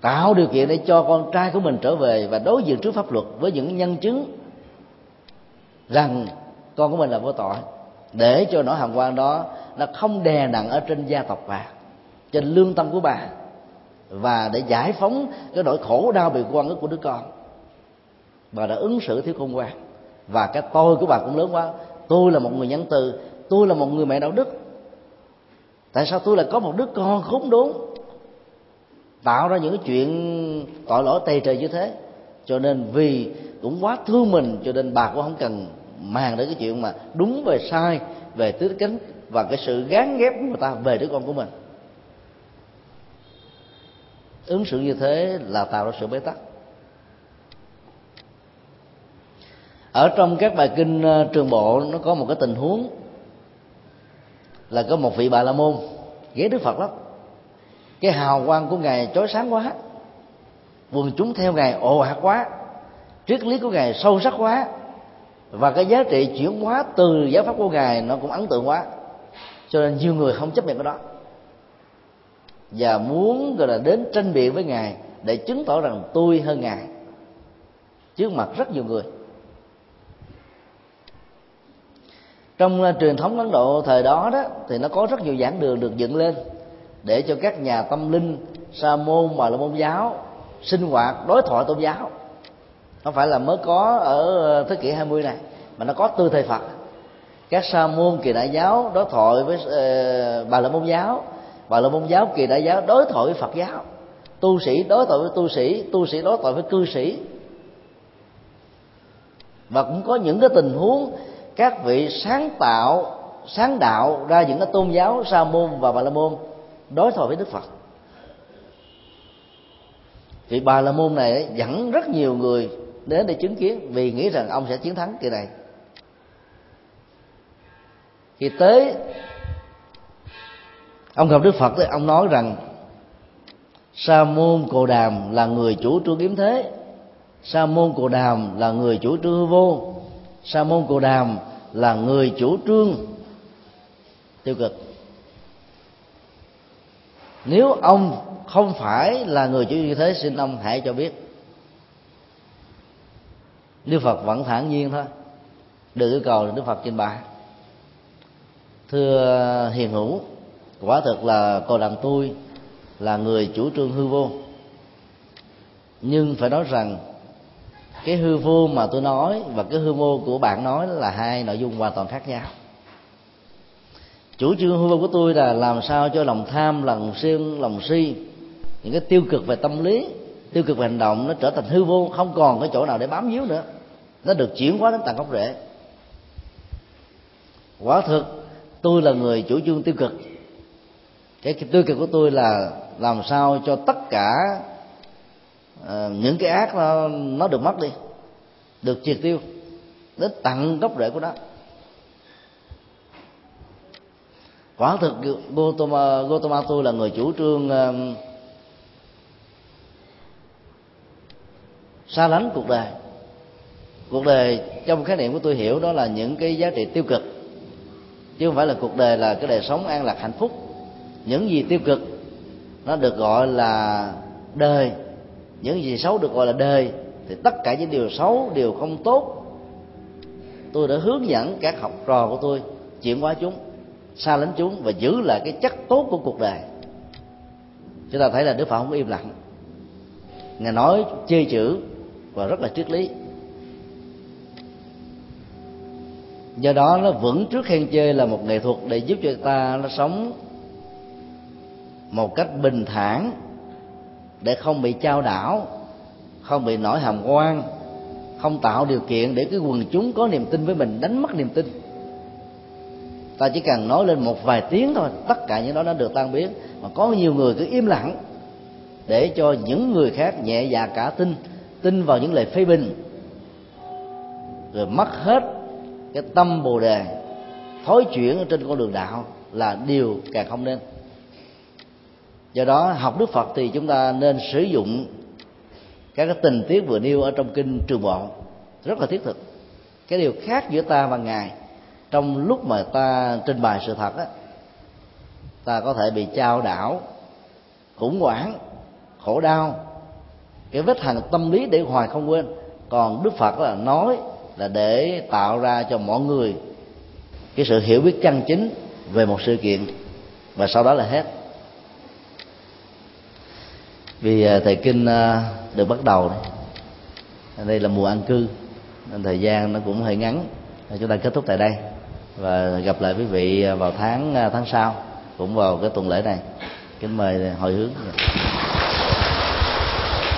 Tạo điều kiện để cho con trai của mình trở về và đối diện trước pháp luật với những nhân chứng rằng con của mình là vô tội để cho nỗi hàm quan đó nó không đè nặng ở trên gia tộc bà trên lương tâm của bà và để giải phóng cái nỗi khổ đau bị quan ức của đứa con. Bà đã ứng xử thiếu khôn ngoan. Và cái tôi của bà cũng lớn quá. Tôi là một người nhân từ. Tôi là một người mẹ đạo đức. Tại sao tôi lại có một đứa con khốn đốn? Tạo ra những cái chuyện tội lỗi tày trời như thế. Cho nên vì cũng quá thương mình, cho nên bà cũng không cần màng đến cái chuyện mà đúng về sai, về tứ cánh và cái sự gán ghép của người ta về đứa con của mình ứng xử như thế là tạo ra sự bế tắc. Ở trong các bài kinh ờ, trường bộ nó có một cái tình huống là có một vị bà la môn ghé đức phật lắm. Cái hào quang của ngài chói sáng quá, quần chúng theo ngài ồ ạt quá, triết lý của ngài sâu sắc quá, và cái giá trị chuyển hóa từ giáo pháp của ngài nó cũng ấn tượng quá. Cho nên nhiều người không chấp nhận cái đó và muốn gọi là đến tranh biện với ngài để chứng tỏ rằng tôi hơn ngài trước mặt rất nhiều người. Trong uh, truyền thống ấn độ thời đó đó thì nó có rất nhiều giảng đường được dựng lên để cho các nhà tâm linh sa môn mà là môn giáo sinh hoạt đối thoại tôn giáo. Không phải là mới có ở ờ, thế kỷ 20 này mà nó có từ thời Phật. Các sa môn kỳ đại giáo đối thoại với uh, bà la môn giáo bà la môn giáo kỳ đại giáo đối thoại với Phật giáo. Tu sĩ đối thoại với tu sĩ tu sĩ đối thoại với cư sĩ. Và cũng có những cái tình huống các vị sáng tạo, sáng đạo ra những cái tôn giáo sa môn và bà la môn đối thoại với đức phật. Vị bà la môn này dẫn rất nhiều người đến để chứng kiến vì nghĩ rằng ông sẽ chiến thắng kỳ này. Khi tới ông gặp đức phật thì ông nói rằng, sa môn cồ đàm là người chủ trương kiếm thế. Sa môn cồ đàm là người chủ trương hư vô. Sa môn cồ đàm là người chủ trương tiêu cực. Nếu ông không phải là người chủ như thế, xin ông hãy cho biết. Đức Phật vẫn thản nhiên thôi. Được yêu cầu Đức Phật trình bày. Thưa hiền hữu quả thực là cô đàn tôi là người chủ trương hư vô. Nhưng phải nói rằng, cái hư vô mà tôi nói và cái hư vô của bạn nói là hai nội dung hoàn toàn khác nhau. Chủ trương hư vô của tôi là làm sao cho lòng tham, lòng siêng lòng si, những cái tiêu cực về tâm lý, tiêu cực về hành động nó trở thành hư vô, không còn cái chỗ nào để bám víu nữa. Nó được chuyển hóa đến tận gốc rễ. Quả thực, tôi là người chủ trương tiêu cực cái tiêu cực của tôi là làm sao cho tất cả uh, những cái ác nó, nó được mất đi được triệt tiêu đến tận gốc rễ của nó. Quả thực Gotama, Gotama tôi là người chủ trương uh, xa lánh cuộc đời. Cuộc đời trong khái niệm của tôi hiểu đó là những cái giá trị tiêu cực chứ không phải là cuộc đời là cái đời sống an lạc hạnh phúc những gì tiêu cực, nó được gọi là đời. Những gì xấu được gọi là đời. Thì tất cả những điều xấu, điều không tốt, tôi đã hướng dẫn các học trò của tôi chuyển hóa chúng, xa lánh chúng và giữ lại cái chất tốt của cuộc đời. Chúng ta thấy là đức phật không im lặng. Ngài nói chê chữ và rất là triết lý. Do đó nó vẫn trước khen chê là một nghệ thuật để giúp cho ta nó sống một cách bình thản để không bị trao đảo, không bị nổi hàm quan không tạo điều kiện để cái quần chúng có niềm tin với mình đánh mất niềm tin. Ta chỉ cần nói lên một vài tiếng thôi, tất cả những đó nó được tan biến. Mà có nhiều người cứ im lặng để cho những người khác nhẹ dạ cả tin tin vào những lời phê bình. Rồi mất hết cái tâm bồ đề thối chuyển ở trên con đường đạo là điều càng không nên do đó, học đức phật thì chúng ta nên sử dụng các cái tình tiết vừa nêu ở trong kinh trường bộ rất là thiết thực. Cái điều khác giữa ta và ngài trong lúc mà ta trình bày sự thật á, ta có thể bị trao đảo, khủng hoảng, khổ đau, cái vết hằn tâm lý để hoài không quên. Còn đức phật là nói là để tạo ra cho mọi người cái sự hiểu biết chân chính về một sự kiện và sau đó là hết vì à, thầy kinh à, được bắt đầu đây là mùa ăn cư, nên thời gian nó cũng hơi ngắn. Chúng ta kết thúc tại đây. Và gặp lại quý vị à, vào tháng tháng sau, cũng vào cái tuần lễ này. Kính mời hồi hướng.